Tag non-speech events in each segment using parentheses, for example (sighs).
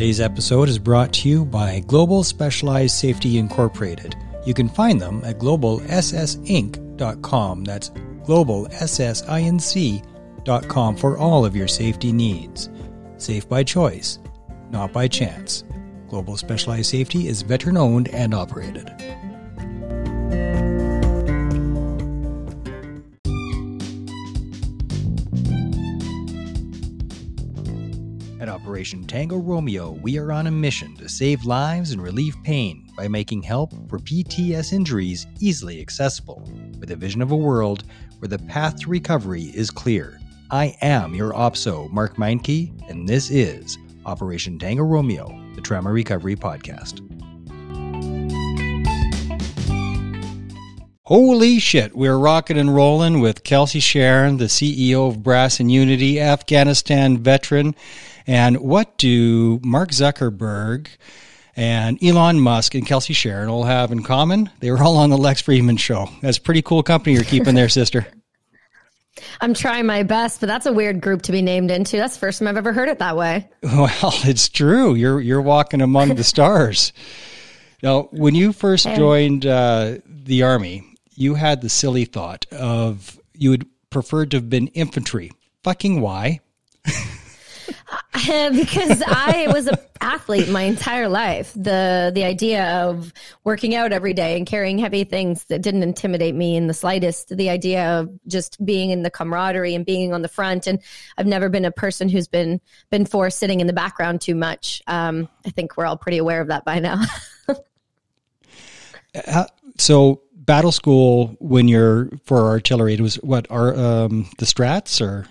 Today's episode is brought to you by Global Specialized Safety Incorporated. You can find them at globalssinc.com. That's globalssinc.com for all of your safety needs. Safe by choice, not by chance. Global Specialized Safety is veteran owned and operated. Operation Tango Romeo, we are on a mission to save lives and relieve pain by making help for PTS injuries easily accessible, with a vision of a world where the path to recovery is clear. I am your OPSO, Mark Meinke, and this is Operation Tango Romeo, the Trauma Recovery Podcast. Holy shit, we're rocking and rolling with Kelsey Sharon, the CEO of Brass and Unity, Afghanistan veteran. And what do Mark Zuckerberg and Elon Musk and Kelsey Sharon all have in common? They were all on the Lex Fridman show. That's pretty cool company you're keeping there, sister. (laughs) I'm trying my best, but that's a weird group to be named into. That's the first time I've ever heard it that way. Well, (laughs) it's true. You're you're walking among the stars. Now, when you first joined uh, the army, you had the silly thought of you would prefer to have been infantry. Fucking why? (laughs) (laughs) because I was an athlete my entire life. The the idea of working out every day and carrying heavy things that didn't intimidate me in the slightest. The idea of just being in the camaraderie and being on the front. And I've never been a person who's been been for sitting in the background too much. Um, I think we're all pretty aware of that by now. (laughs) uh, so battle school when you're for artillery it was what are um, the strats or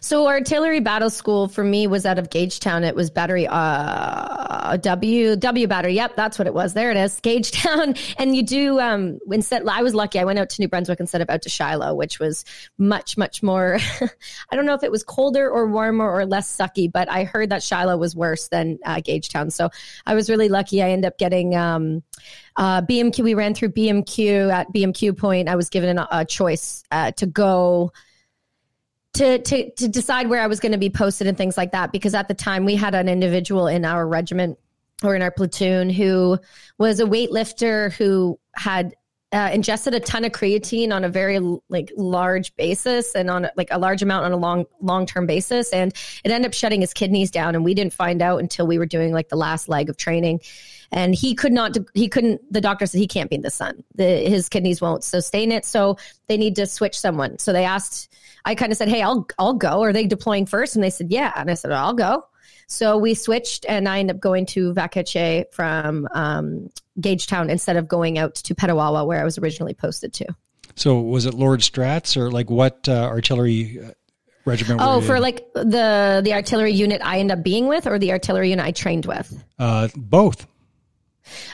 so artillery battle school for me was out of Gagetown. It was battery uh W W battery. Yep, that's what it was. There it is, Gagetown. (laughs) And you do um instead. I was lucky. I went out to New Brunswick instead of out to Shiloh, which was much much more. (laughs) I don't know if it was colder or warmer or less sucky, but I heard that Shiloh was worse than uh, Gagetown. So I was really lucky. I ended up getting. um uh, BMQ, we ran through BMQ at BMQ point. I was given a, a choice uh, to go to to to decide where I was going to be posted and things like that because at the time we had an individual in our regiment or in our platoon who was a weightlifter who had uh, ingested a ton of creatine on a very like large basis and on like a large amount on a long long term basis. And it ended up shutting his kidneys down and we didn't find out until we were doing like the last leg of training. And he could not he couldn't the doctor said he can't be in the sun. The, his kidneys won't sustain it. So they need to switch someone. So they asked i kind of said hey i'll i'll go. Are they deploying first? And they said yeah. And i said i'll go. So we switched and i ended up going to Vakache from um, gagetown instead of going out to petawawa where i was originally posted to. So was it lord strats or like what uh, artillery uh, regiment oh for like the the artillery unit i end up being with or the artillery unit i trained with? Uh, both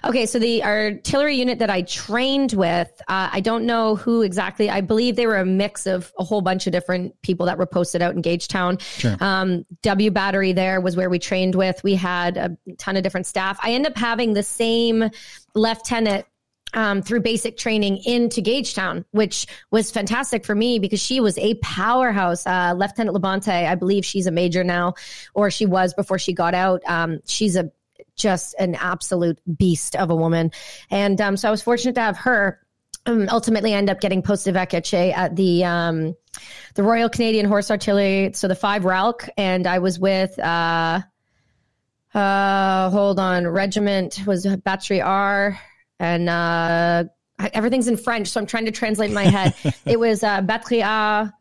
Okay, so the artillery unit that I trained with, uh, I don't know who exactly. I believe they were a mix of a whole bunch of different people that were posted out in Gagetown. Sure. Um, w Battery there was where we trained with. We had a ton of different staff. I end up having the same lieutenant um, through basic training into Gagetown, which was fantastic for me because she was a powerhouse. Uh, Lieutenant Labonte, I believe she's a major now, or she was before she got out. Um, she's a just an absolute beast of a woman. And um, so I was fortunate to have her. Um, ultimately, I end up getting posted back at at the um, the Royal Canadian Horse Artillery, so the Five Ralk, and I was with. Uh, uh, hold on, regiment was Battery R, and uh, everything's in French, so I'm trying to translate in my head. (laughs) it was uh, Batterie A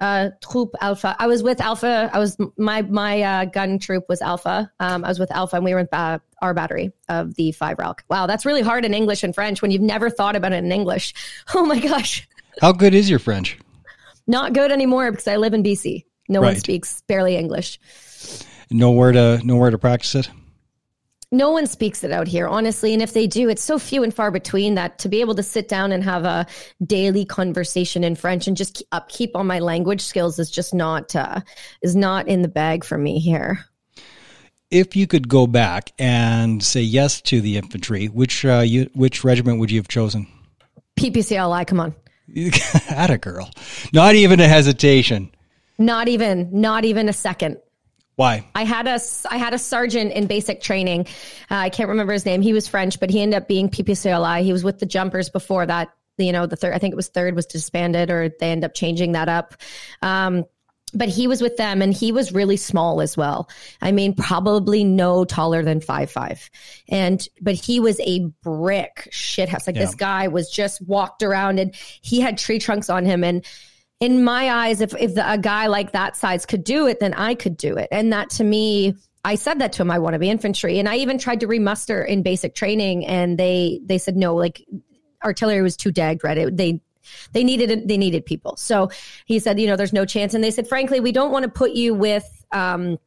uh troop alpha. I was with alpha i was my my uh, gun troop was alpha. Um i was with alpha and we were in uh, our battery of the five ralk wow that's really hard in english and french when you've never thought about it in english. (laughs) Oh my gosh. How good is your french? Not good anymore because i live in bc no right. one speaks barely english. Nowhere to nowhere to practice it no one speaks it out here, honestly. And if they do, it's so few and far between that to be able to sit down and have a daily conversation in French and just upkeep on my language skills is just not uh, is not in the bag for me here. If you could go back and say yes to the infantry, which uh, you, which regiment would you have chosen? PPCLI. Come on, (laughs) at a girl. Not even a hesitation. Not even. Not even a second. Why? I had a I had a sergeant in basic training. Uh, I can't remember his name. He was French, but he ended up being PPCLI. He was with the Jumpers before that. You know, the third. I think it was third was disbanded, or they end up changing that up. Um, but he was with them and he was really small as well. I mean, probably no taller than five five. And but he was a brick shithouse. Like yeah. this guy was just walked around and he had tree trunks on him. And in my eyes, if if the, a guy like that size could do it, then I could do it. And that to me, I said that to him. I want to be infantry, and I even tried to remuster in basic training, and they they said no. Like artillery was too dagged red. It, they they needed they needed people. So he said, you know, there's no chance. And they said, frankly, we don't want to put you with. Um,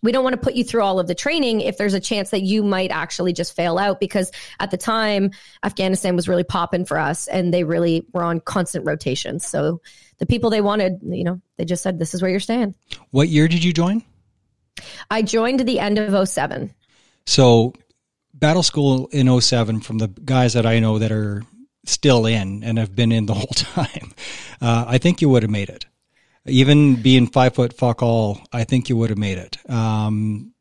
we don't want to put you through all of the training if there's a chance that you might actually just fail out because at the time Afghanistan was really popping for us and they really were on constant rotations. So the people they wanted, you know, they just said this is where you're staying. What year did you join? I joined the end of 07. So battle school in 07 from the guys that I know that are still in and have been in the (laughs) whole time, uh, I think you would have made it. Even being five foot fuck all, I think you would have made it. Um,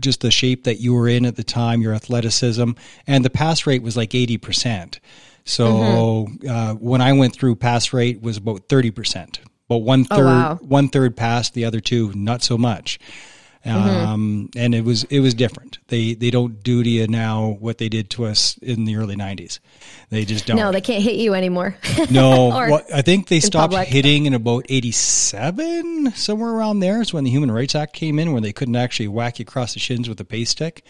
just the shape that you were in at the time, your athleticism, and the pass rate was like 80%. So mm-hmm. uh, when I went through, pass rate was about 30%. But one third, oh, wow. one third passed, the other two not so much. Mm-hmm. Um, mm-hmm. and it was it was different. They they don't do to you now what they did to us in the early '90s. They just don't. No, they can't hit you anymore. (laughs) no, well, I think they stopped public. hitting in about '87, somewhere around there. Is when the Human Rights Act came in, where they couldn't actually whack you across the shins with a pace stick.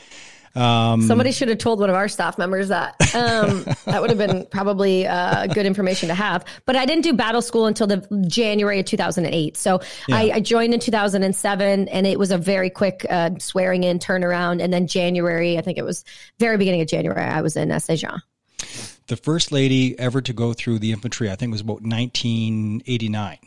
Um, Somebody should have told one of our staff members that. Um, (laughs) that would have been probably uh, good information to have. But I didn't do battle school until the January of 2008. So yeah. I, I, joined in 2007, and it was a very quick uh, swearing in turnaround. And then January, I think it was very beginning of January, I was in Saint The first lady ever to go through the infantry, I think, was about 1989.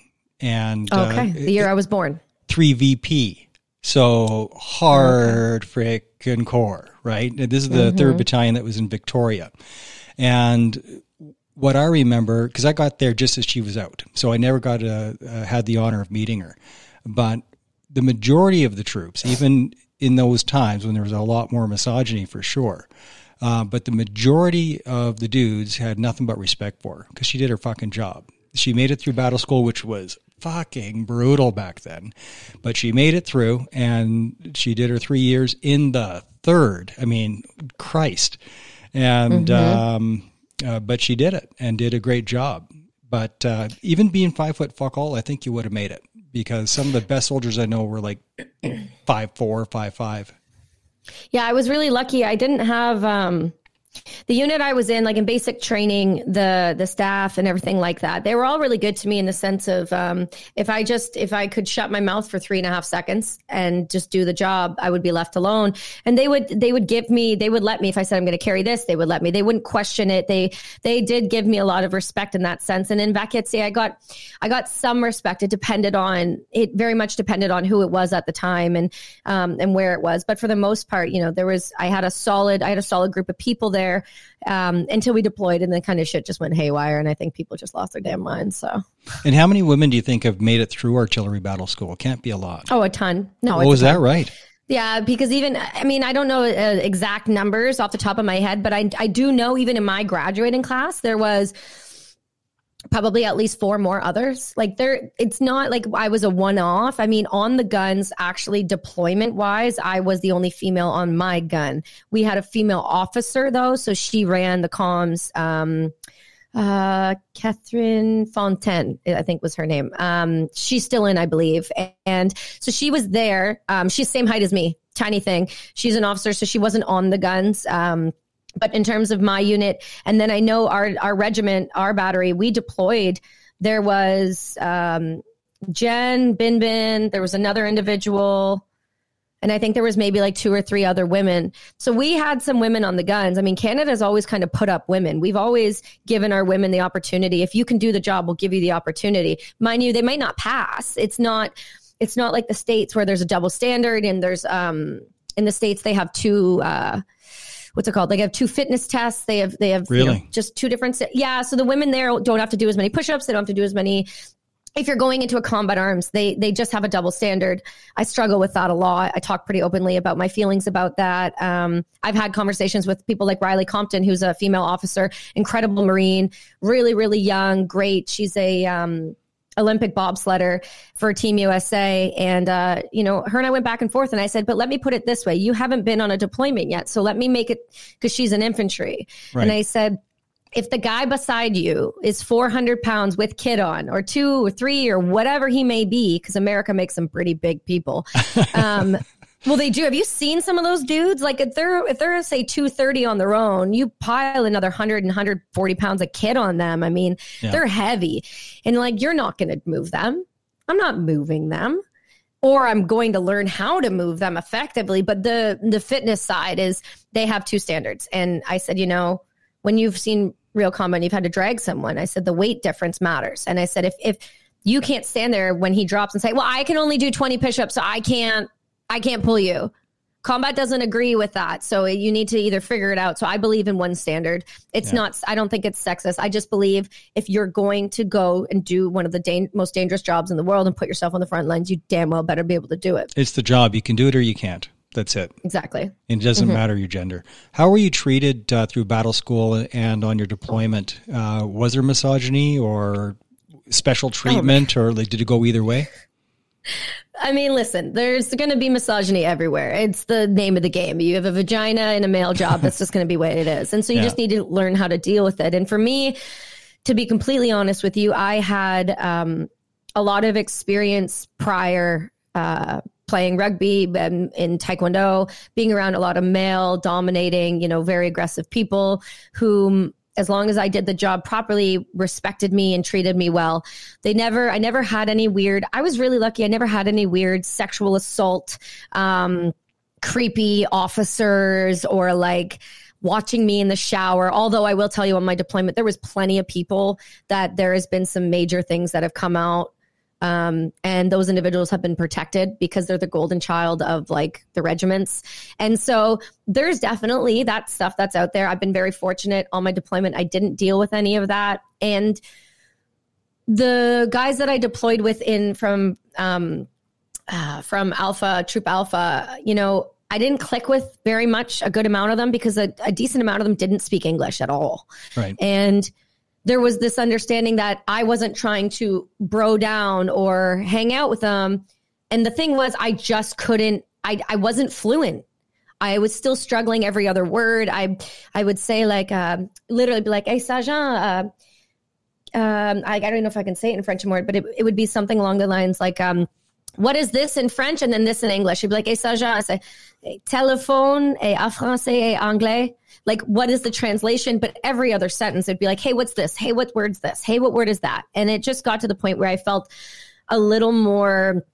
And okay, uh, the year it, I was born. Three VP. So hard okay. frickin' core, right? This is the mm-hmm. third battalion that was in Victoria. And what I remember, because I got there just as she was out, so I never got a, uh, had the honor of meeting her. But the majority of the troops, even in those times when there was a lot more misogyny for sure, uh, but the majority of the dudes had nothing but respect for her because she did her fucking job. She made it through battle school, which was fucking brutal back then. But she made it through and she did her three years in the third. I mean, Christ. And, mm-hmm. um, uh, but she did it and did a great job. But uh, even being five foot fuck all, I think you would have made it because some of the best soldiers I know were like five four, five five. Yeah, I was really lucky. I didn't have um, the unit I was in, like in basic training, the the staff and everything like that, they were all really good to me in the sense of um, if I just if I could shut my mouth for three and a half seconds and just do the job, I would be left alone. And they would they would give me they would let me if I said I'm going to carry this, they would let me. They wouldn't question it. They they did give me a lot of respect in that sense. And in Vakitsi, I got I got some respect. It depended on it very much depended on who it was at the time and um, and where it was. But for the most part, you know, there was I had a solid I had a solid group of people there there um, until we deployed, and then kind of shit just went haywire, and I think people just lost their damn minds. So. And how many women do you think have made it through artillery battle school? It can't be a lot. Oh, a ton. No. Oh, is that right? Yeah, because even I mean I don't know uh, exact numbers off the top of my head, but I I do know even in my graduating class there was probably at least four more others. Like there, it's not like I was a one off. I mean, on the guns, actually deployment wise, I was the only female on my gun. We had a female officer though, so she ran the comms. Um, uh, Catherine Fontaine, I think was her name. Um, she's still in, I believe. And so she was there. Um, she's same height as me, tiny thing. She's an officer, so she wasn't on the guns. Um, but in terms of my unit, and then I know our our regiment, our battery, we deployed. There was um, Jen Bin Bin. There was another individual, and I think there was maybe like two or three other women. So we had some women on the guns. I mean, Canada's always kind of put up women. We've always given our women the opportunity. If you can do the job, we'll give you the opportunity. Mind you, they might not pass. It's not. It's not like the states where there's a double standard and there's um in the states they have two. Uh, what's it called? They have two fitness tests. They have they have really you know, just two different. Yeah, so the women there don't have to do as many push-ups. They don't have to do as many if you're going into a combat arms, they they just have a double standard. I struggle with that a lot. I talk pretty openly about my feelings about that. Um, I've had conversations with people like Riley Compton, who's a female officer, incredible Marine, really really young, great. She's a um, Olympic bobsledder for Team USA. And, uh, you know, her and I went back and forth and I said, but let me put it this way. You haven't been on a deployment yet. So let me make it because she's an infantry. Right. And I said, if the guy beside you is 400 pounds with kid on or two or three or whatever he may be, because America makes them pretty big people. (laughs) Um, well, they do. Have you seen some of those dudes? Like if they're if they're say 230 on their own, you pile another 100 and 140 pounds of kid on them. I mean, yeah. they're heavy. And like you're not going to move them. I'm not moving them. Or I'm going to learn how to move them effectively. But the the fitness side is they have two standards. And I said, you know, when you've seen real combat and you've had to drag someone, I said the weight difference matters. And I said if if you can't stand there when he drops and say, "Well, I can only do 20 push-ups, so I can't I can't pull you." Combat doesn't agree with that. So you need to either figure it out. So I believe in one standard. It's yeah. not, I don't think it's sexist. I just believe if you're going to go and do one of the da- most dangerous jobs in the world and put yourself on the front lines, you damn well better be able to do it. It's the job. You can do it or you can't. That's it. Exactly. And it doesn't mm-hmm. matter your gender. How were you treated uh, through battle school and on your deployment? Uh, was there misogyny or special oh, treatment, oh, or like, did it go either way? (laughs) I mean, listen, there's going to be misogyny everywhere. It's the name of the game. You have a vagina and a male job. That's just going to be what it is. And so you yeah. just need to learn how to deal with it. And for me, to be completely honest with you, I had um, a lot of experience prior uh, playing rugby and in taekwondo, being around a lot of male dominating, you know, very aggressive people whom as long as I did the job properly, respected me and treated me well. They never, I never had any weird, I was really lucky. I never had any weird sexual assault, um, creepy officers or like, watching me in the shower. Although I will tell you on my deployment, there was plenty of people that there has been some major things that have come out um, and those individuals have been protected because they're the golden child of like the regiments. And so there's definitely that stuff that's out there. I've been very fortunate on my deployment. I didn't deal with any of that. And the guys that I deployed with in from um, uh, from Alpha Troop Alpha, you know, I didn't click with very much a good amount of them because a, a decent amount of them didn't speak English at all. Right. And there was this understanding that I wasn't trying to bro down or hang out with them. And the thing was, I just couldn't, I, I wasn't fluent. I was still struggling every other word. I I would say like uh, literally be like, "Hey, Sergeant," uh, um, I, I, don't know if I can say it in French anymore, but it, it would be something along the lines like, um, "What is this in French?" and then this in English. He'd be like, "Hey, Sergeant," I say, "Téléphone et à français et anglais." Like what is the translation but every other sentence it'd be like hey what's this hey what word's this hey what word is that and it just got to the point where i felt a little more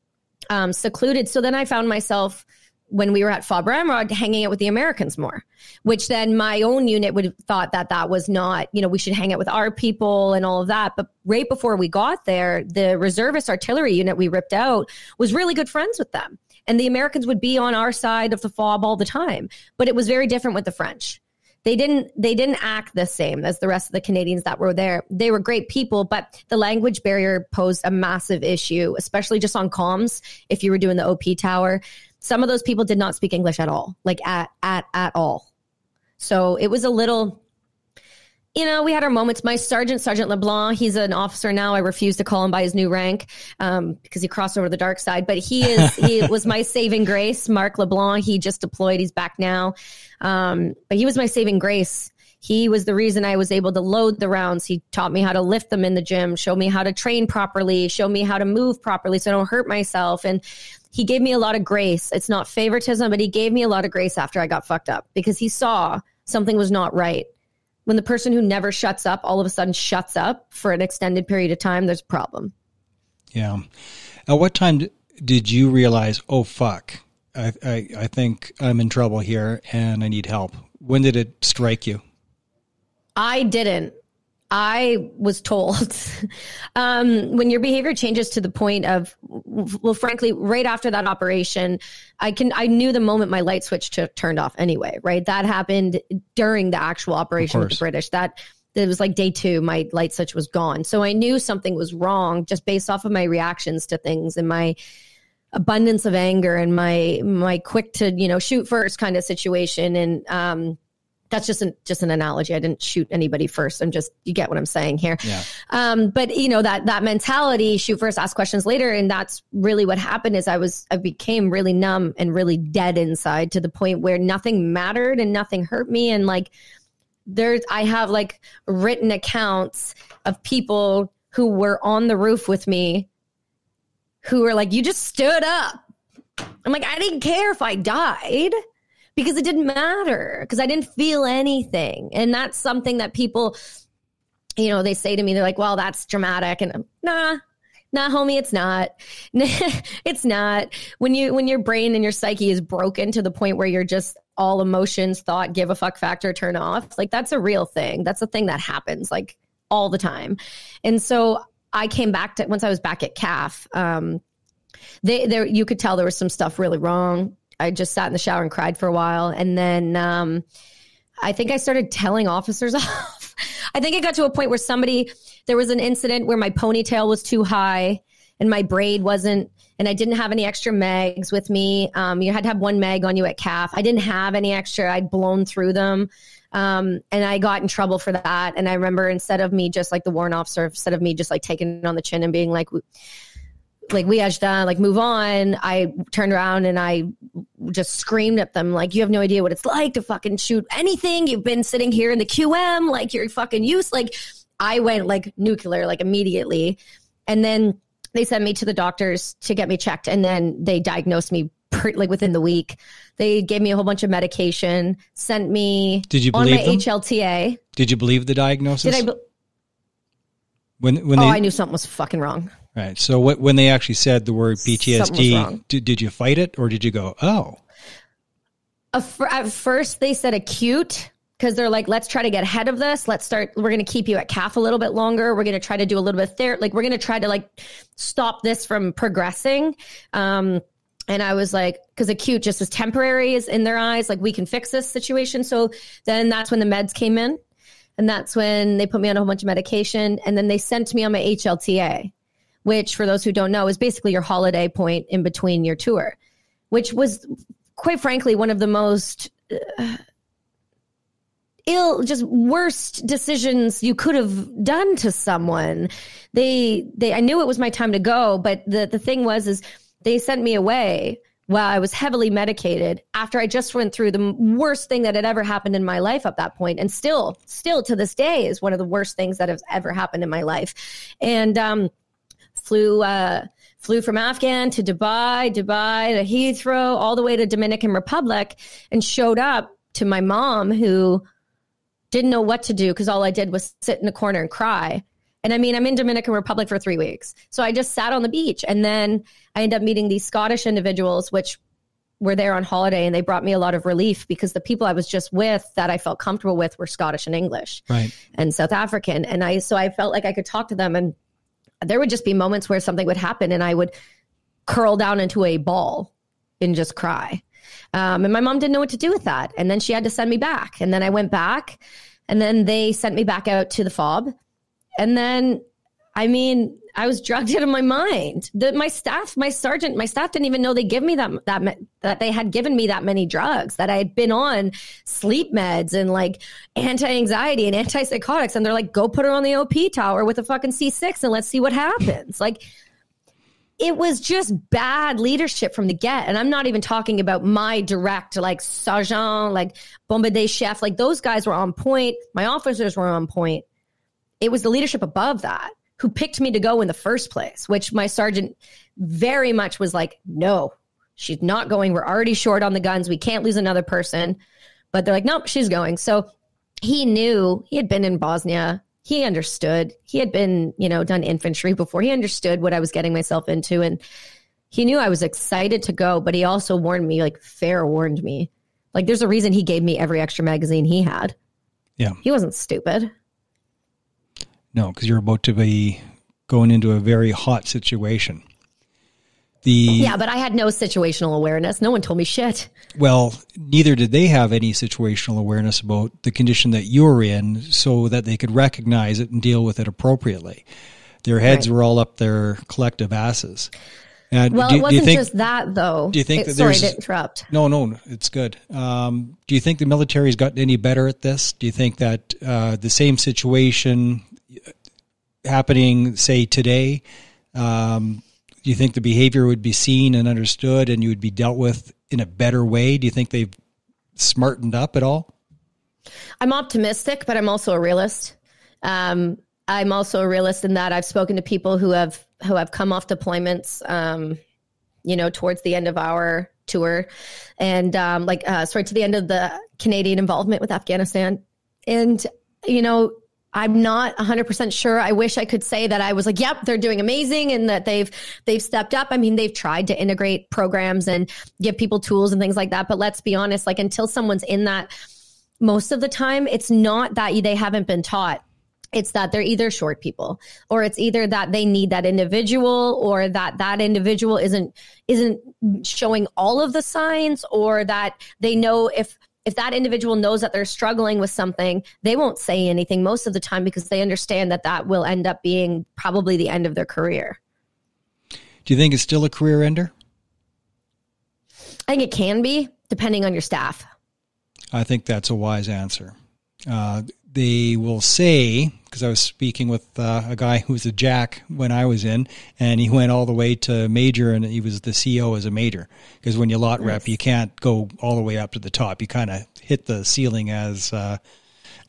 um, secluded so then i found myself when we were at FOB Ramrod hanging out with the Americans more, which then my own unit would have thought that that was not, you know, we should hang out with our people and all of that. But right before we got there, the reservist artillery unit we ripped out was really good friends with them. And the Americans would be on our side of the fob all the time. But it was very different with the French they didn't they didn't act the same as the rest of the Canadians that were there. They were great people, but the language barrier posed a massive issue, especially just on comms. If you were doing the OP tower, some of those people did not speak English at all, like at at at all. So it was a little you know, we had our moments. My sergeant, Sergeant LeBlanc, he's an officer now. I refuse to call him by his new rank um, because he crossed over the dark side. But he is he (laughs) was my saving grace. Mark LeBlanc, he just deployed. He's back now. Um, but he was my saving grace. He was the reason I was able to load the rounds. He taught me how to lift them in the gym, show me how to train properly, show me how to move properly so I don't hurt myself. And he gave me a lot of grace. It's not favoritism, but he gave me a lot of grace after I got fucked up because he saw something was not right when the person who never shuts up all of a sudden shuts up for an extended period of time, there's a problem. Yeah. At what time did you realize, oh, fuck, I, I, I think I'm in trouble here and I need help? When did it strike you? I didn't. I was told (laughs) um, when your behavior changes to the point of, well, frankly, right after that operation, I can I knew the moment my light switch t- turned off anyway. Right, that happened during the actual operation with the British. That it was like day two, my light switch was gone. So I knew something was wrong just based off of my reactions to things and my abundance of anger and my my quick to you know shoot first kind of situation and um that's just an just an analogy. I didn't shoot anybody first. I'm just you get what I'm saying here. Yeah. Um, but you know that that mentality, shoot first, ask questions later, and that's really what happened. Is I was I became really numb and really dead inside to the point where nothing mattered and nothing hurt me, and like there's I have like written accounts of people who were on the roof with me who were like, you just stood up. I'm like, I didn't care if I died because it didn't matter because I didn't feel anything. And that's something that people, you know, they say to me, they're like, well, that's dramatic. And I'm, nah, nah, homie, it's not. (laughs) it's not. When you when your brain and your psyche is broken to the point where you're just all emotions, thought, give a fuck factor turn off, like that's a real thing. That's a thing that happens like all the time. And so I came back to once I was back at KAF, um, they there you could tell there was some stuff really wrong I just sat in the shower and cried for a while. And then um, I think I started telling officers (laughs) off. I think it got to a point where somebody, there was an incident where my ponytail was too high and my braid wasn't, and I didn't have any extra mags with me. Um, you had to have one mag on you at KAF. I didn't have any extra. I'd blown through them. Um, and I got in trouble for that. And I remember instead of me just like the warrant officer, instead of me just like taking it on the chin and being like, like we edged done, like move on. I turned around and I just screamed at them like, "You have no idea what it's like to fucking shoot anything. You've been sitting here in the QM, like you're fucking used." Like I went like nuclear, like immediately, and then they sent me to the doctors to get me checked, and then they diagnosed me pretty, like within the week. They gave me a whole bunch of medication, sent me. Did you believe on my them? HLTA? Did you believe the diagnosis? Did I? Be- when when oh, they, I knew something was fucking wrong. Right. So what, when they actually said the word PTSD, did, did you fight it or did you go, oh? At first, they said acute because they're like, let's try to get ahead of this. Let's start. We're going to keep you at KAF a little bit longer. We're going to try to do a little bit there. Like, we're going to try to like stop this from progressing. Um, and I was like, because acute just was temporary is in their eyes. Like, we can fix this situation. So then that's when the meds came in. And that's when they put me on a whole bunch of medication. And then they sent me on my HLTA which for those who don't know is basically your holiday point in between your tour, which was quite frankly one of the most uh, ill just worst decisions you could have done to someone. They they I knew it was my time to go, but the the thing was is they sent me away while I was heavily medicated after I just went through the worst thing that had ever happened in my life up that point and still still to this day is one of the worst things that has ever happened in my life. And um flew uh, flew from Afghan to Dubai, Dubai to Heathrow, all the way to Dominican Republic, and showed up to my mom who didn't know what to do because all I did was sit in the corner and cry. And I mean, I'm in Dominican Republic for three weeks, so I just sat on the beach, and then I ended up meeting these Scottish individuals, which were there on holiday and they brought me a lot of relief because the people I was just with that I felt comfortable with were Scottish and English right. and South African. And I, so I felt like I could talk to them and there would just be moments where something would happen and I would curl down into a ball and just cry. Um, and my mom didn't know what to do with that. And then she had to send me back. And then I went back and then they sent me back out to the fob. And then, I mean, I was drugged out of my mind. The, my staff, my sergeant, my staff didn't even know they give me that that that they had given me that many drugs. That I had been on sleep meds and like anti anxiety and antipsychotics, and they're like, "Go put her on the OP tower with a fucking C six and let's see what happens." Like, it was just bad leadership from the get. And I'm not even talking about my direct, like sergeant, like Bombardier chef, like those guys were on point. My officers were on point. It was the leadership above that who picked me to go in the first place, which my sergeant very much was like, no, she's not going. We're already short on the guns. We can't lose another person. But they're like, nope, she's going. So he knew he had been in Bosnia. He understood. He had been, you know, done infantry before. He understood what I was getting myself into. And he knew I was excited to go, but he also warned me, like, fair warned me. Like, there's a reason he gave me every extra magazine he had. Yeah. He wasn't stupid. No, because you're about to be going into a very hot situation. The yeah, but I had no situational awareness. No one told me shit. Well, neither did they have any situational awareness about the condition that you were in, so that they could recognize it and deal with it appropriately. Their heads right. were all up their collective asses. And well, do, it wasn't think, just that though. Do you think it, that sorry to interrupt? No, no, it's good. Um, do you think the military's gotten any better at this? Do you think that uh, the same situation happening, say today, um, do you think the behavior would be seen and understood, and you would be dealt with in a better way? Do you think they've smartened up at all? I'm optimistic, but I'm also a realist. Um, I'm also a realist in that I've spoken to people who have who have come off deployments, um, you know, towards the end of our tour, and um, like uh, sorry, to the end of the Canadian involvement with Afghanistan, and you know, I'm not 100% sure. I wish I could say that I was like, yep, they're doing amazing and that they've they've stepped up. I mean, they've tried to integrate programs and give people tools and things like that, but let's be honest, like until someone's in that most of the time, it's not that they haven't been taught it's that they're either short people or it's either that they need that individual or that that individual isn't isn't showing all of the signs or that they know if if that individual knows that they're struggling with something they won't say anything most of the time because they understand that that will end up being probably the end of their career. Do you think it's still a career ender? I think it can be depending on your staff. I think that's a wise answer. Uh, they will say because I was speaking with uh, a guy who was a jack when I was in, and he went all the way to major, and he was the CEO as a major. Because when you lot rep, you can't go all the way up to the top. You kind of hit the ceiling as uh,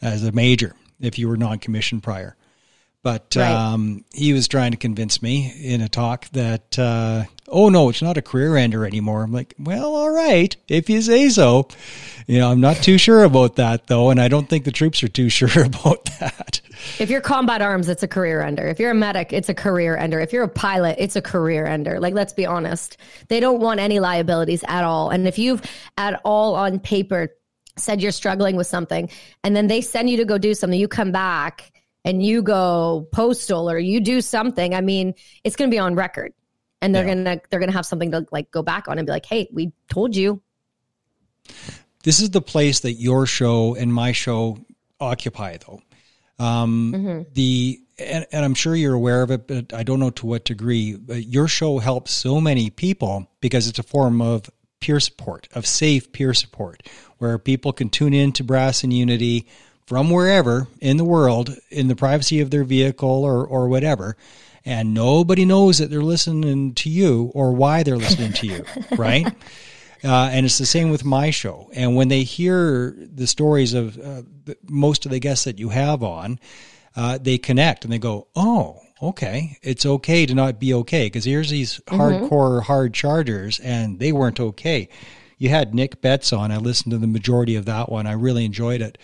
as a major if you were non-commissioned prior. But right. um, he was trying to convince me in a talk that, uh, oh no, it's not a career ender anymore. I'm like, well, all right, if you say so. You know, I'm not too sure about that though, and I don't think the troops are too (laughs) sure about that. If you're combat arms, it's a career ender. If you're a medic, it's a career ender. If you're a pilot, it's a career ender. Like, let's be honest, they don't want any liabilities at all. And if you've at all on paper said you're struggling with something, and then they send you to go do something, you come back and you go postal or you do something, I mean, it's going to be on record. And they're yeah. going to they're going to have something to like go back on and be like, "Hey, we told you." This is the place that your show and my show occupy though. Um, mm-hmm. the and, and, I'm sure you're aware of it, but I don't know to what degree. But your show helps so many people because it's a form of peer support, of safe peer support, where people can tune in to Brass and Unity from wherever in the world in the privacy of their vehicle or, or whatever. And nobody knows that they're listening to you or why they're listening to you, (laughs) right? Uh, and it's the same with my show. And when they hear the stories of uh, the, most of the guests that you have on, uh, they connect and they go, oh, okay, it's okay to not be okay. Because here's these mm-hmm. hardcore hard chargers and they weren't okay. You had Nick Betts on. I listened to the majority of that one. I really enjoyed it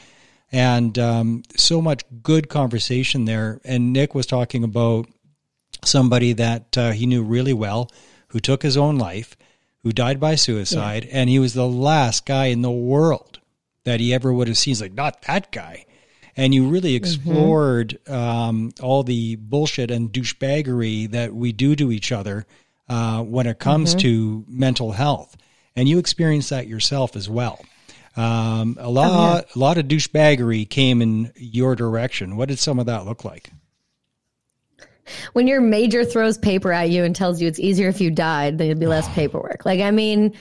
and um, so much good conversation there. And Nick was talking about somebody that uh, he knew really well who took his own life, who died by suicide, yeah. and he was the last guy in the world that he ever would have seen. He's like, not that guy. And you really mm-hmm. explored mm-hmm. um, all the bullshit and douchebaggery that we do to each other uh, when it comes mm-hmm. to mental health. And you experienced that yourself as well. Um, a lot, oh, yeah. a lot of douchebaggery came in your direction. What did some of that look like? When your major throws paper at you and tells you it's easier if you died, there'd be less (sighs) paperwork. Like, I mean,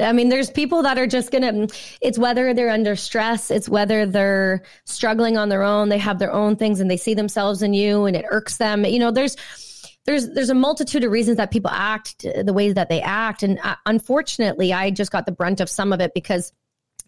I mean, there's people that are just gonna. It's whether they're under stress, it's whether they're struggling on their own. They have their own things, and they see themselves in you, and it irks them. You know, there's there's there's a multitude of reasons that people act the way that they act, and uh, unfortunately, I just got the brunt of some of it because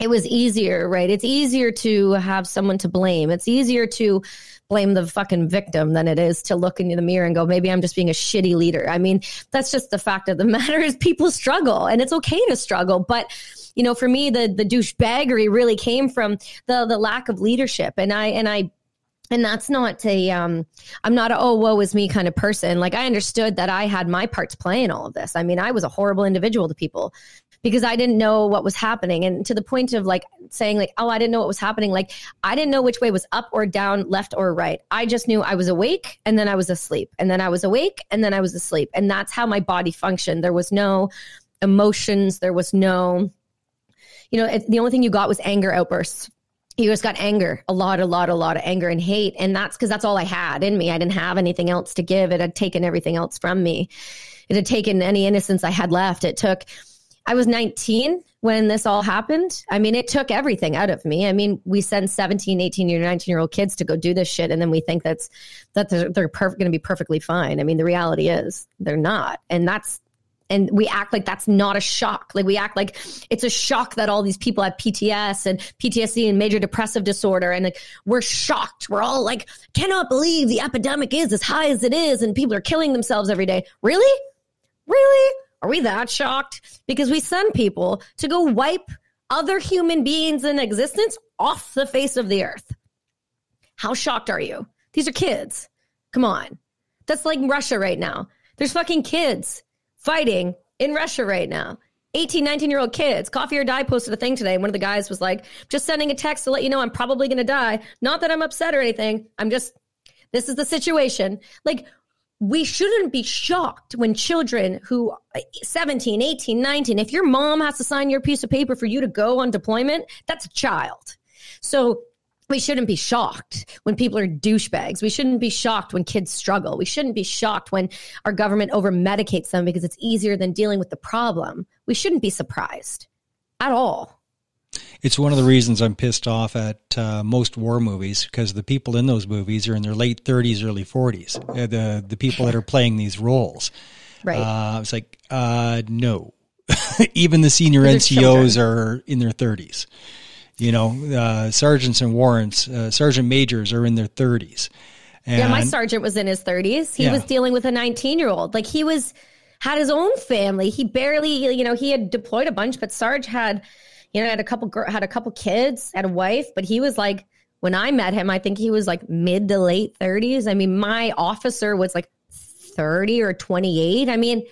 it was easier, right? It's easier to have someone to blame. It's easier to blame the fucking victim than it is to look in the mirror and go, maybe I'm just being a shitty leader. I mean, that's just the fact of the (laughs) matter is people struggle and it's okay to struggle. But, you know, for me, the, the douchebaggery really came from the, the lack of leadership. And I, and I, and that's not a um i'm not a oh woe is me kind of person like i understood that i had my part to play in all of this i mean i was a horrible individual to people because I didn't know what was happening. And to the point of like saying, like, oh, I didn't know what was happening. Like, I didn't know which way was up or down, left or right. I just knew I was awake and then I was asleep. And then I was awake and then I was asleep. And that's how my body functioned. There was no emotions. There was no, you know, it, the only thing you got was anger outbursts you just got anger, a lot, a lot, a lot of anger and hate. And that's because that's all I had in me. I didn't have anything else to give. It had taken everything else from me. It had taken any innocence I had left. It took, I was 19 when this all happened. I mean, it took everything out of me. I mean, we send 17, 18 year, 19 year old kids to go do this shit. And then we think that's, that they're, they're perf- going to be perfectly fine. I mean, the reality is they're not. And that's, and we act like that's not a shock. Like we act like it's a shock that all these people have PTS and PTSD and major depressive disorder. And like we're shocked. We're all like, cannot believe the epidemic is as high as it is and people are killing themselves every day. Really? Really? Are we that shocked? Because we send people to go wipe other human beings in existence off the face of the earth. How shocked are you? These are kids. Come on. That's like Russia right now. There's fucking kids fighting in Russia right now. 18, 19 year old kids. Coffee or Die posted a thing today. One of the guys was like, just sending a text to let you know I'm probably going to die. Not that I'm upset or anything. I'm just, this is the situation. Like, we shouldn't be shocked when children who 17, 18, 19, if your mom has to sign your piece of paper for you to go on deployment, that's a child. So we shouldn't be shocked when people are douchebags. We shouldn't be shocked when kids struggle. We shouldn't be shocked when our government over medicates them because it's easier than dealing with the problem. We shouldn't be surprised at all. It's one of the reasons I'm pissed off at uh, most war movies because the people in those movies are in their late 30s, early 40s. Uh, the the people that are playing these roles. Right. Uh, I was like, uh, no. (laughs) Even the senior NCOs children. are in their 30s. You know, uh, sergeants and warrants, uh, sergeant majors are in their 30s. And, yeah, my sergeant was in his 30s. He yeah. was dealing with a 19 year old. Like he was had his own family. He barely, you know, he had deployed a bunch, but Sarge had, you know, had a couple had a couple kids, had a wife, but he was like when I met him, I think he was like mid to late 30s. I mean, my officer was like 30 or 28. I mean,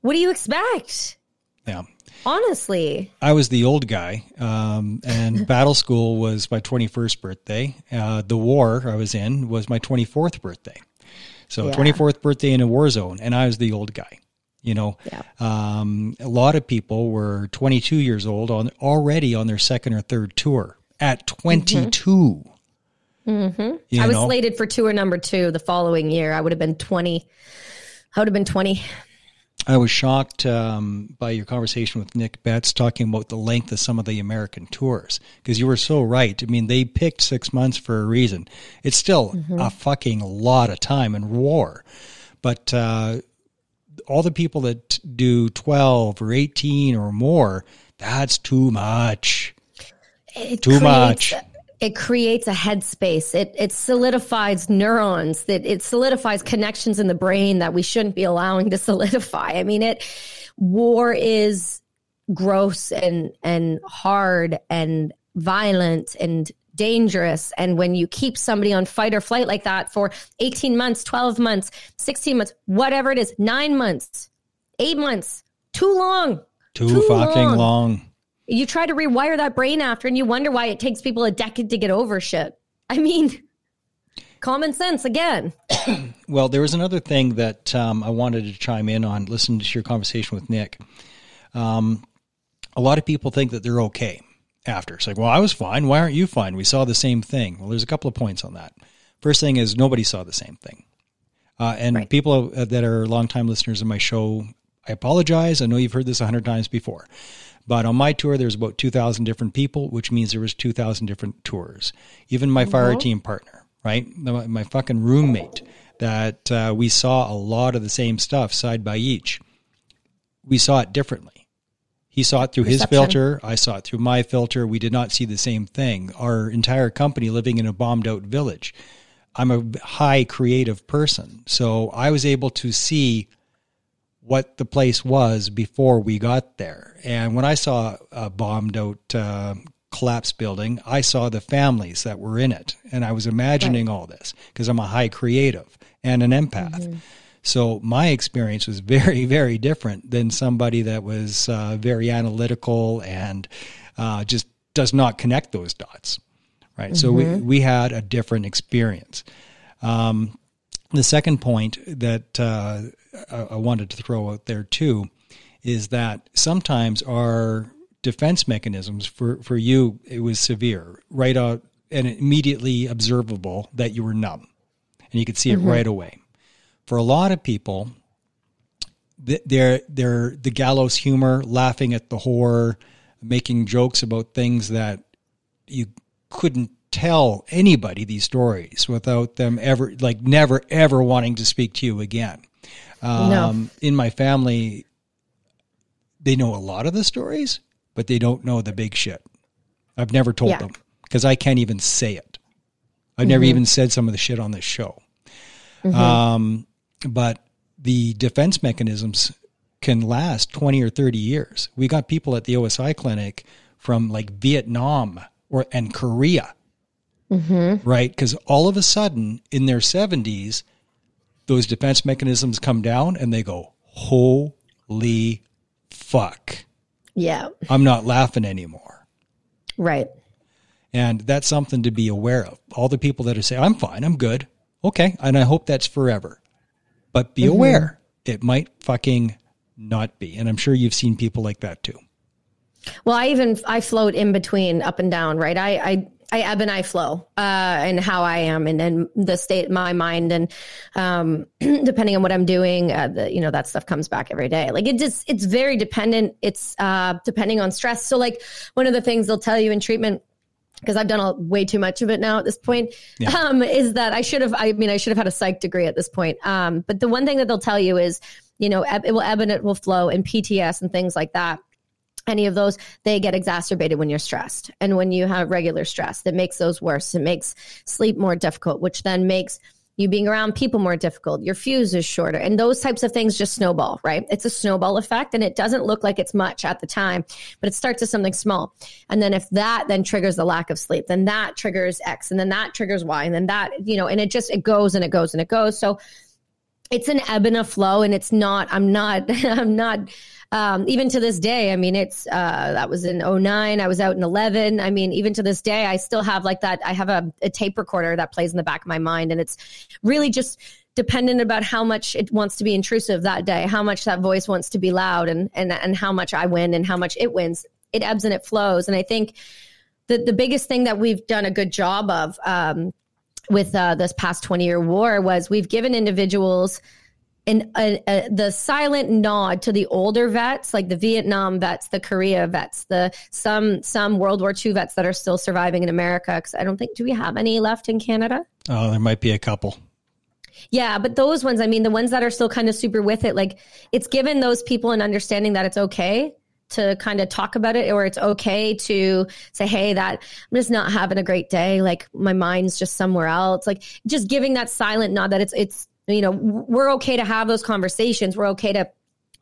what do you expect? Yeah. Honestly, I was the old guy, um, and (laughs) battle school was my 21st birthday. Uh, the war I was in was my 24th birthday. So, yeah. 24th birthday in a war zone, and I was the old guy. You know, yeah. um, a lot of people were 22 years old on already on their second or third tour at 22. Mm-hmm. Mm-hmm. I was know? slated for tour number two the following year. I would have been 20. I would have been 20. I was shocked um, by your conversation with Nick Betts talking about the length of some of the American tours because you were so right. I mean, they picked six months for a reason. It's still mm-hmm. a fucking lot of time in war, but uh, all the people that do twelve or eighteen or more, that's too much. It too much it creates a headspace. It it solidifies neurons. That it solidifies connections in the brain that we shouldn't be allowing to (laughs) solidify. I mean, it war is gross and and hard and violent and dangerous. And when you keep somebody on fight or flight like that for 18 months, 12 months, 16 months, whatever it is, nine months, eight months, too long. Too, too fucking long. long. You try to rewire that brain after and you wonder why it takes people a decade to get over shit. I mean, common sense again. (coughs) well, there was another thing that um, I wanted to chime in on, listen to your conversation with Nick. Um, a lot of people think that they're okay after. It's like, well, I was fine. Why aren't you fine? We saw the same thing. Well, there's a couple of points on that. First thing is nobody saw the same thing. Uh, and right. people that are longtime listeners of my show, I apologize. I know you've heard this a hundred times before. But on my tour, there's about 2,000 different people, which means there was 2,000 different tours. Even my fire mm-hmm. team partner, right? My, my fucking roommate, that uh, we saw a lot of the same stuff side by each. We saw it differently. He saw it through Perception. his filter. I saw it through my filter. We did not see the same thing. Our entire company living in a bombed out village. I'm a high creative person. So I was able to see what the place was before we got there. And when I saw a bombed out uh, collapsed building, I saw the families that were in it. And I was imagining right. all this because I'm a high creative and an empath. Mm-hmm. So my experience was very, (laughs) very different than somebody that was uh, very analytical and uh, just does not connect those dots. Right. Mm-hmm. So we, mm-hmm. we had a different experience. Um, the second point that uh, I wanted to throw out there too is that sometimes our defense mechanisms for, for you, it was severe, right out and immediately observable that you were numb and you could see it mm-hmm. right away. For a lot of people, they're, they're the gallows humor, laughing at the horror, making jokes about things that you couldn't tell anybody these stories without them ever, like never, ever wanting to speak to you again. Um, no. In my family, they know a lot of the stories, but they don't know the big shit. I've never told yeah. them because I can't even say it. I've mm-hmm. never even said some of the shit on this show. Mm-hmm. Um, but the defense mechanisms can last 20 or 30 years. We got people at the OSI clinic from like Vietnam or and Korea. Mm-hmm. Right? Because all of a sudden in their 70s, those defense mechanisms come down and they go, holy fuck. Yeah. I'm not laughing anymore. Right. And that's something to be aware of. All the people that are saying, I'm fine, I'm good. Okay. And I hope that's forever. But be mm-hmm. aware, it might fucking not be. And I'm sure you've seen people like that too. Well, I even I float in between up and down, right? I I I ebb and I flow, uh, and how I am, and then the state, my mind, and um, (clears throat) depending on what I'm doing, uh, the, you know, that stuff comes back every day. Like it just, it's very dependent. It's uh, depending on stress. So, like one of the things they'll tell you in treatment because I've done a, way too much of it now at this point, yeah. um, is that I should have, I mean, I should have had a psych degree at this point. Um, but the one thing that they'll tell you is, you know, it will ebb and it will flow and PTS and things like that any of those they get exacerbated when you're stressed and when you have regular stress that makes those worse it makes sleep more difficult which then makes you being around people more difficult your fuse is shorter and those types of things just snowball right? It's a snowball effect and it doesn't look like it's much at the time but it starts as something small. And then if that then triggers the lack of sleep then that triggers x and then that triggers y and then that you know and it just it goes and it goes and it goes. So it's an ebb and a flow and it's not i'm not (laughs) i'm not um, even to this day, I mean, it's uh, that was in 09. I was out in 11. I mean, even to this day, I still have like that. I have a, a tape recorder that plays in the back of my mind, and it's really just dependent about how much it wants to be intrusive that day, how much that voice wants to be loud, and and and how much I win and how much it wins. It ebbs and it flows, and I think the the biggest thing that we've done a good job of um, with uh, this past 20 year war was we've given individuals and the silent nod to the older vets, like the Vietnam vets, the Korea vets, the some some World War II vets that are still surviving in America. Because I don't think do we have any left in Canada? Oh, there might be a couple. Yeah, but those ones, I mean, the ones that are still kind of super with it, like it's given those people an understanding that it's okay to kind of talk about it or it's okay to say hey that i'm just not having a great day like my mind's just somewhere else like just giving that silent nod that it's it's you know we're okay to have those conversations. We're okay to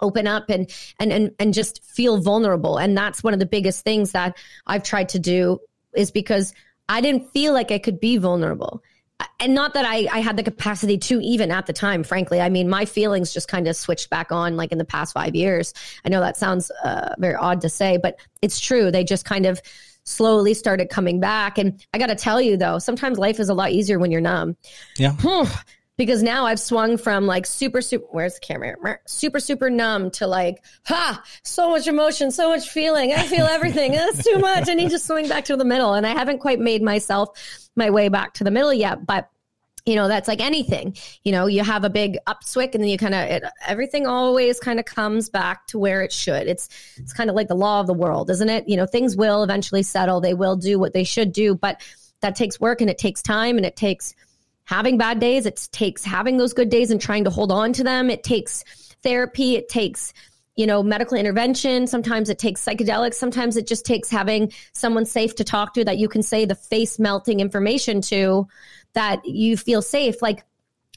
open up and and and, and just feel vulnerable. And that's one of the biggest things that i've tried to do is because i didn't feel like i could be vulnerable. And not that I, I had the capacity to even at the time frankly. I mean my feelings just kind of switched back on like in the past five years. I know that sounds uh, very odd to say but it's true. They just kind of slowly started coming back. And i got to tell you though sometimes life is a lot easier when you're numb. Yeah (sighs) because now I've swung from like super, super, where's the camera? Super, super numb to like, ha, so much emotion, so much feeling. I feel everything. That's too much. I need to swing back to the middle. And I haven't quite made myself my way back to the middle yet, but you know that's like anything you know you have a big upswick and then you kind of everything always kind of comes back to where it should it's it's kind of like the law of the world isn't it you know things will eventually settle they will do what they should do but that takes work and it takes time and it takes having bad days. It takes having those good days and trying to hold on to them. It takes therapy. It takes, you know, medical intervention. Sometimes it takes psychedelics. Sometimes it just takes having someone safe to talk to that you can say the face melting information to that you feel safe. Like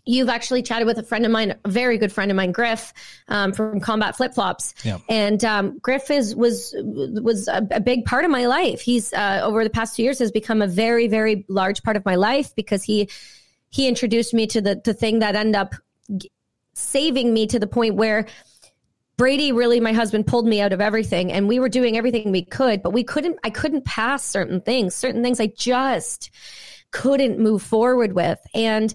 you've actually chatted with a friend of mine, a very good friend of mine, Griff, um, from Combat Flip Flops, yeah. and um, Griff is was was a, a, big part of my life. He's uh, over the past two years has become a very very large part of my life because he he introduced me to the the thing that ended up saving me to the point where Brady really my husband pulled me out of everything and we were doing everything we could but we couldn't I couldn't pass certain things certain things I just couldn't move forward with. And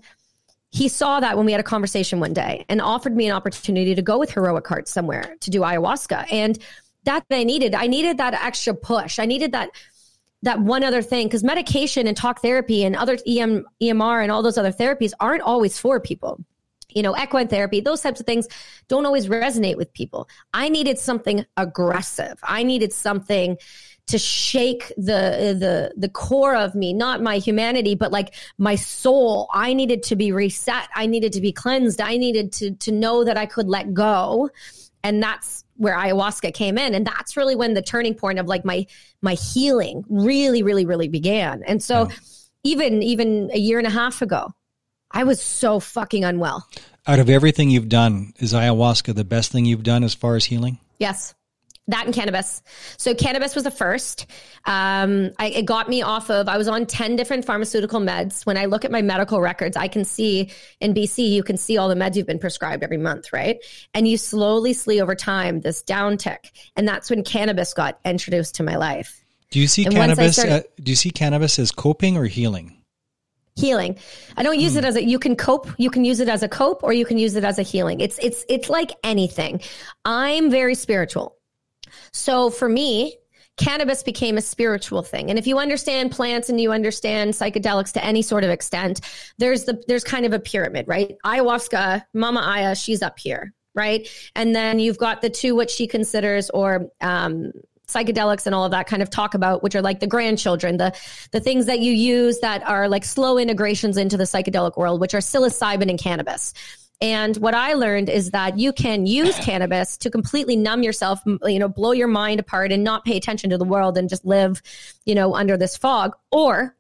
he saw that when we had a conversation one day and offered me an opportunity to go with Heroic Heart somewhere to do ayahuasca. And that I needed I needed that extra push. I needed that that one other thing because medication and talk therapy and other EM, EMR and all those other therapies aren't always for people you know, equine therapy, those types of things don't always resonate with people. I needed something aggressive. I needed something to shake the the the core of me, not my humanity, but like my soul. I needed to be reset. I needed to be cleansed. I needed to to know that I could let go. And that's where ayahuasca came in. And that's really when the turning point of like my my healing really, really, really began. And so yeah. even even a year and a half ago, I was so fucking unwell. Out of everything you've done, is ayahuasca the best thing you've done as far as healing? Yes. That and cannabis. So cannabis was the first. Um, I, it got me off of. I was on ten different pharmaceutical meds. When I look at my medical records, I can see in BC you can see all the meds you've been prescribed every month, right? And you slowly see over time this downtick, and that's when cannabis got introduced to my life. Do you see and cannabis? Started, uh, do you see cannabis as coping or healing? healing. I don't use mm. it as a you can cope, you can use it as a cope or you can use it as a healing. It's it's it's like anything. I'm very spiritual. So for me, cannabis became a spiritual thing. And if you understand plants and you understand psychedelics to any sort of extent, there's the there's kind of a pyramid, right? Ayahuasca, Mama Aya, she's up here, right? And then you've got the two what she considers or um, psychedelics and all of that kind of talk about, which are like the grandchildren, the the things that you use that are like slow integrations into the psychedelic world, which are psilocybin and cannabis. And what I learned is that you can use (clears throat) cannabis to completely numb yourself, you know, blow your mind apart and not pay attention to the world and just live, you know, under this fog. Or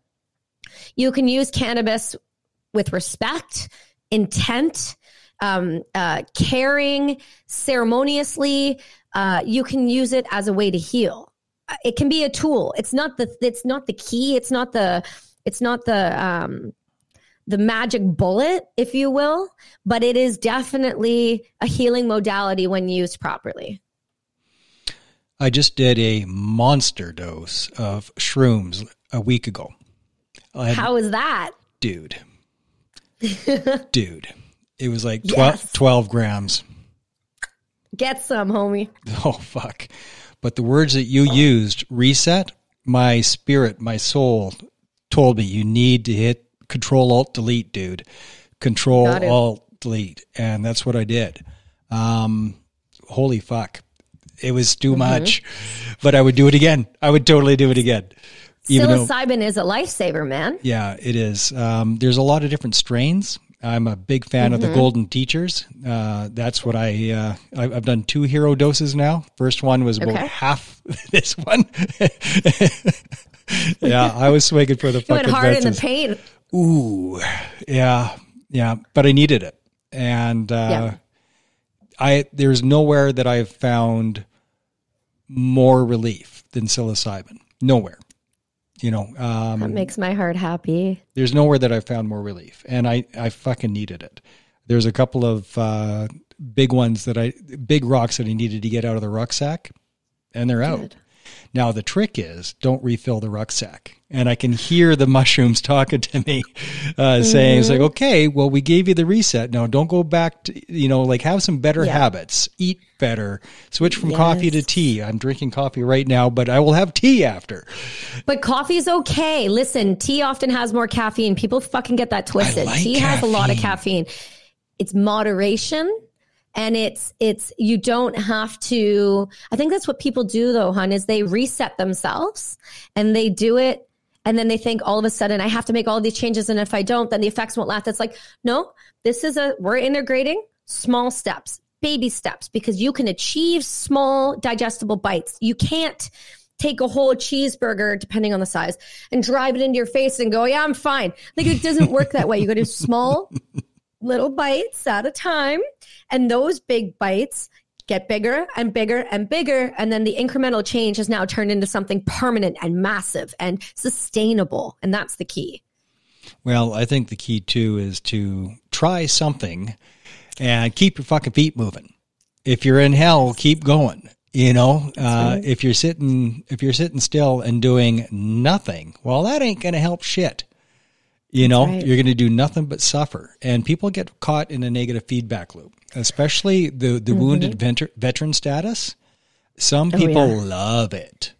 you can use cannabis with respect, intent, um, uh, caring, ceremoniously, uh, you can use it as a way to heal. It can be a tool. It's not the it's not the key. It's not the it's not the um, the magic bullet, if you will, but it is definitely a healing modality when used properly. I just did a monster dose of shrooms a week ago. Had, How was that? Dude. (laughs) dude. It was like 12, yes. 12 grams. Get some, homie. (laughs) Oh, fuck. But the words that you used, reset, my spirit, my soul told me you need to hit control alt delete, dude. Control alt delete. And that's what I did. Um, holy fuck. It was too mm-hmm. much, but I would do it again. I would totally do it again. Even Psilocybin though, is a lifesaver, man. Yeah, it is. Um, there's a lot of different strains. I'm a big fan mm-hmm. of the mm-hmm. Golden Teachers. Uh, that's what I, uh, I've done two hero doses now. First one was about okay. half (laughs) this one. (laughs) yeah, I was swinging for the you fucking went hard in the paint. Ooh, yeah, yeah, but I needed it, and uh, yeah. I there's nowhere that I've found more relief than psilocybin. Nowhere you know um, that makes my heart happy there's nowhere that I've found more relief and i i fucking needed it there's a couple of uh, big ones that i big rocks that i needed to get out of the rucksack and they're Good. out now the trick is don't refill the rucksack and I can hear the mushrooms (laughs) talking to me, uh, mm-hmm. saying, "It's like, okay, well, we gave you the reset. Now, don't go back to, you know, like have some better yeah. habits, eat better, switch from yes. coffee to tea. I'm drinking coffee right now, but I will have tea after. But coffee's okay. Listen, tea often has more caffeine. People fucking get that twisted. Like tea caffeine. has a lot of caffeine. It's moderation." And it's it's you don't have to i think that's what people do though hun is they reset themselves and they do it and then they think all of a sudden I have to make all these changes. And if I don't, then the effects won't last. It's like, no, this is a, we're integrating small steps, baby steps, because you can achieve small digestible bites. You can't take a whole cheeseburger, depending on the size, and drive it into your face and go, yeah, I'm fine. Like it doesn't work that way. You got to do small little bites at a time. And those big bites get bigger and bigger and bigger. And then the incremental change has now turned into something permanent and massive and sustainable. And that's the key. Well, I think the key too is to try something and keep your fucking feet moving. If you're in hell, keep going. You know, uh, right. if you're sitting, if you're sitting still and doing nothing, well, that ain't going to help shit. You know, right. you're going to do nothing but suffer. And people get caught in a negative feedback loop, especially the, the wounded veter- veteran status. Some people Mm-hmm. Oh, yeah. love it.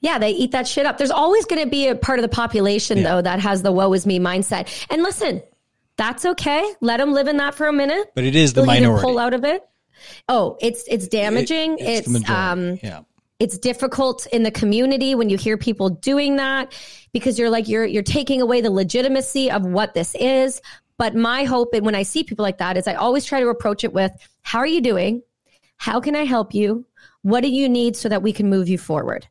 Yeah, they eat that shit up. There's always going to be a part of the population, Yeah. though, that has the woe is me mindset. And listen, that's okay. Let them live in that for a minute. But it is the They'll either minority. pull out of it. Oh, it's it's damaging. It- it's the um yeah. It's difficult in the community when you hear people doing that because you're like you're you're taking away the legitimacy of what this is. But my hope and when I see people like that is I always try to approach it with how are you doing? How can I help you? What do you need so that we can move you forward?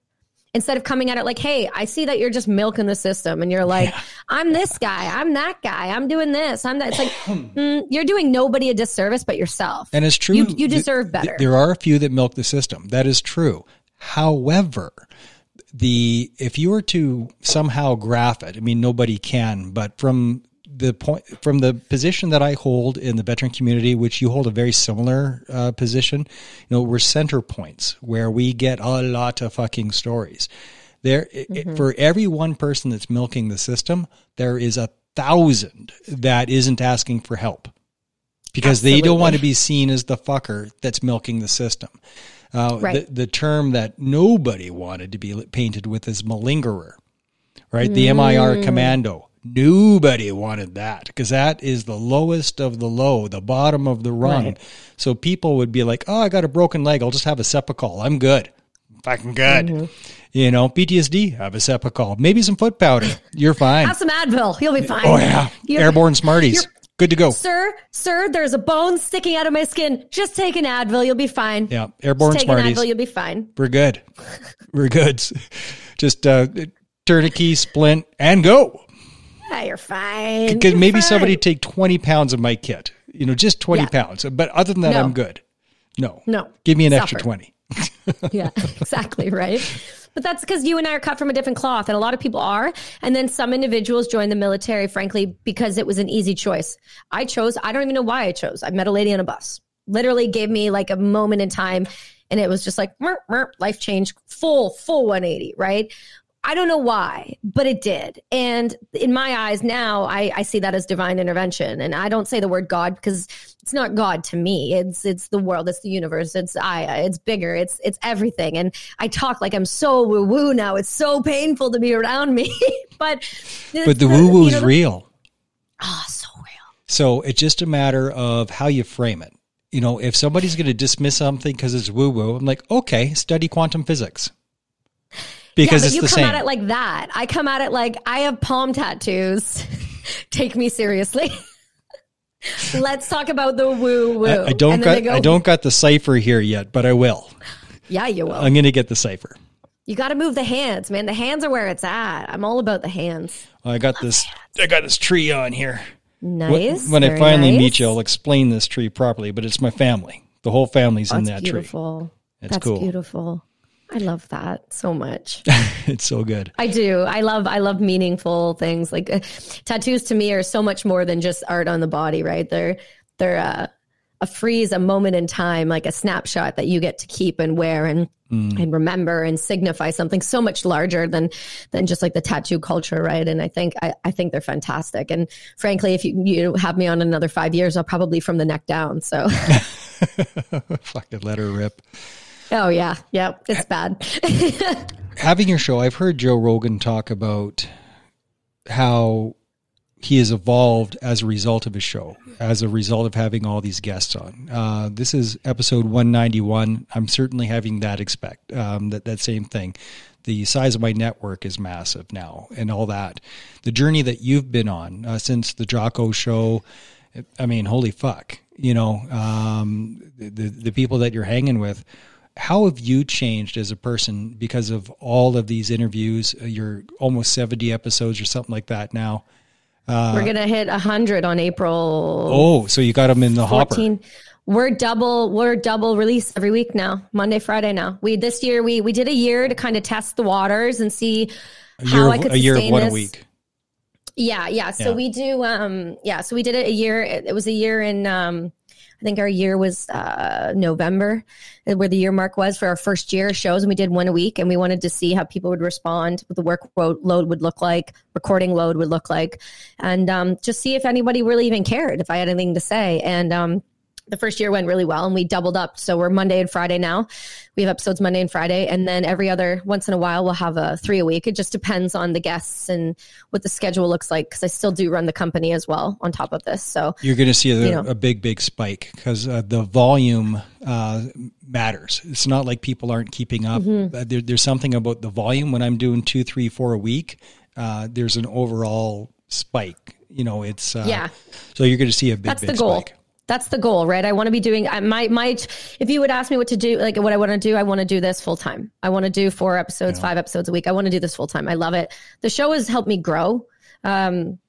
Instead of coming at it like, hey, I see that you're just milking the system and you're like, I'm this guy, I'm that guy, I'm doing this, I'm that. It's like, (clears throat) mm, you're doing nobody a disservice but yourself. And it's true. You, you th- deserve th- better. there are a few that milk the system. That is true. However, the if you were to somehow graph it, I mean nobody can, but from the point from the position that I hold in the veteran community, which you hold a very similar uh, position, you know, we're center points where we get a lot of fucking stories. There, Mm-hmm. it- for every one person that's milking the system, there is a thousand that isn't asking for help because they don't want to be seen as the fucker that's milking the system. Uh, Right. the, the term that nobody wanted to be painted with is malingerer, right? The MIR commando. Nobody wanted that because that is the lowest of the low, the bottom of the rung. Right. So people would be like, "Oh, I got a broken leg. I'll just have a Cepacol. I'm good, fucking good." You know, PTSD, have a Cepacol. Maybe some foot powder. You're fine. Have some Advil, you'll be fine. Oh yeah, (laughs) You're- airborne Smarties. Good to go. Sir, sir, there's a bone sticking out of my skin. Just take an Advil, you'll be fine. Yeah, airborne Just take an Advil, you'll be fine. We're good. (laughs) We're good. Just uh, tourniquet, splint, and go. Yeah, you're fine. Because You're maybe fine. somebody take 20 pounds of my kit. You know, just 20 Yeah. pounds. But other than that, No. I'm good. No. No. Give me an extra 20. (laughs) yeah, exactly, right? (laughs) But that's because you and I are cut from a different cloth, and a lot of people are. And then some individuals join the military, frankly, because it was an easy choice. I chose, I don't even know why I chose. I met a lady on a bus, literally gave me like a moment in time, and it was just like, mer, mer, life change, full, full 180, right? I don't know why, but it did. And in my eyes now, I, I see that as divine intervention. And I don't say the word God because it's not God to me. It's it's the world, it's the universe, it's Aya, it's bigger, it's it's everything. And I talk like I'm so woo woo now. It's so painful to be around me. (laughs) but But the woo woo's real. Oh, so real. So it's just a matter of how you frame it. You know, if somebody's going to dismiss something because it's woo woo, I'm like, okay, study quantum physics. Because yeah, but it's you the come same. at it like that. I come at it like I have palm tattoos. (laughs) Take me seriously. (laughs) Let's talk about the woo woo. I, I don't got I don't got the cipher here yet, but I will. Yeah, you will. I'm going to get the cipher. You got to move the hands, man. The hands are where it's at. I'm all about the hands. I got this. I got this tree on here. Nice. When I finally nice. meet you, I'll explain this tree properly. But it's my family. The whole family's oh, in That's that tree. beautiful. That's cool. beautiful. I love that so much. (laughs) it's so good. I do. I love. I love meaningful things. Like uh, tattoos to me are so much more than just art on the body. Right? They're they're uh, a freeze, a moment in time, like a snapshot that you get to keep and wear and Mm. and remember and signify something so much larger than than just like the tattoo culture, right? And I think I, I think they're fantastic. And frankly, if you you have me on another five years, I'll probably from the neck down. So. (laughs) Fucking let her rip. Oh yeah, yep, it's bad. (laughs) Having your show, I've heard Joe Rogan talk about how he has evolved as a result of his show, as a result of having all these guests on. Uh, this is episode 191. I'm certainly having that expect um, that that same thing. The size of my network is massive now, and all that. The journey that you've been on uh, since the Jocko show. I mean, holy fuck! You know, um, the the people that you're hanging with. How have you changed as a person because of all of these interviews? Uh, You're almost 70 episodes or something like that now. We're gonna hit hundred on April Oh, so you got them in the hopper. We're double. We're double release every week now. Monday, Friday now. We this year we we did a year to kind of test the waters and see A how year, I of, could a year of one this. a week. Yeah, yeah. So Yeah. we do. Um, yeah. So we did it a year. It, it was a year in um, I think our year was uh, November, uh, where the year mark was for our first year shows, and we did one a week, and we wanted to see how people would respond, what the workload would look like, recording load would look like, and um, just see if anybody really even cared if I had anything to say, and um, the first year went really well and we doubled up. So we're Monday and Friday now. We have episodes Monday and Friday. And then every other once in a while, we'll have a three a week. It just depends on the guests and what the schedule looks like. Cause I still do run the company as well on top of this. So you're going to see a, you know, a, big, big spike because uh, the volume uh, matters. It's not like people aren't keeping up. Mm-hmm. Uh, there, there's something about the volume when I'm doing two, three, four a week. Uh, there's an overall spike. You know, it's uh, yeah. So you're going to see a big, That's big the goal. spike. That's the goal, right? I want to be doing my my. If you would ask me what to do, like what I want to do, I want to do this full time. I want to do four episodes, yeah. five episodes a week. I want to do this full time. I love it. The show has helped me grow. Um,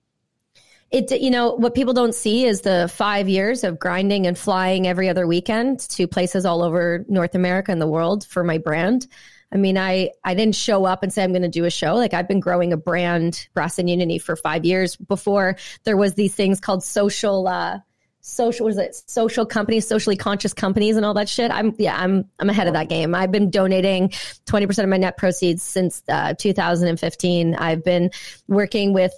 it you know what people don't see is the five years of grinding and flying every other weekend to places all over North America and the world for my brand. I mean, I I didn't show up and say I'm going to do a show. Like I've been growing a brand, Brass and Unity, for five years before there was these things called social. Uh, social what is it? Social companies socially conscious companies and all that shit. I'm yeah i'm i'm ahead of that game. I've been donating 20% of my net proceeds since uh, 2015 i've been working with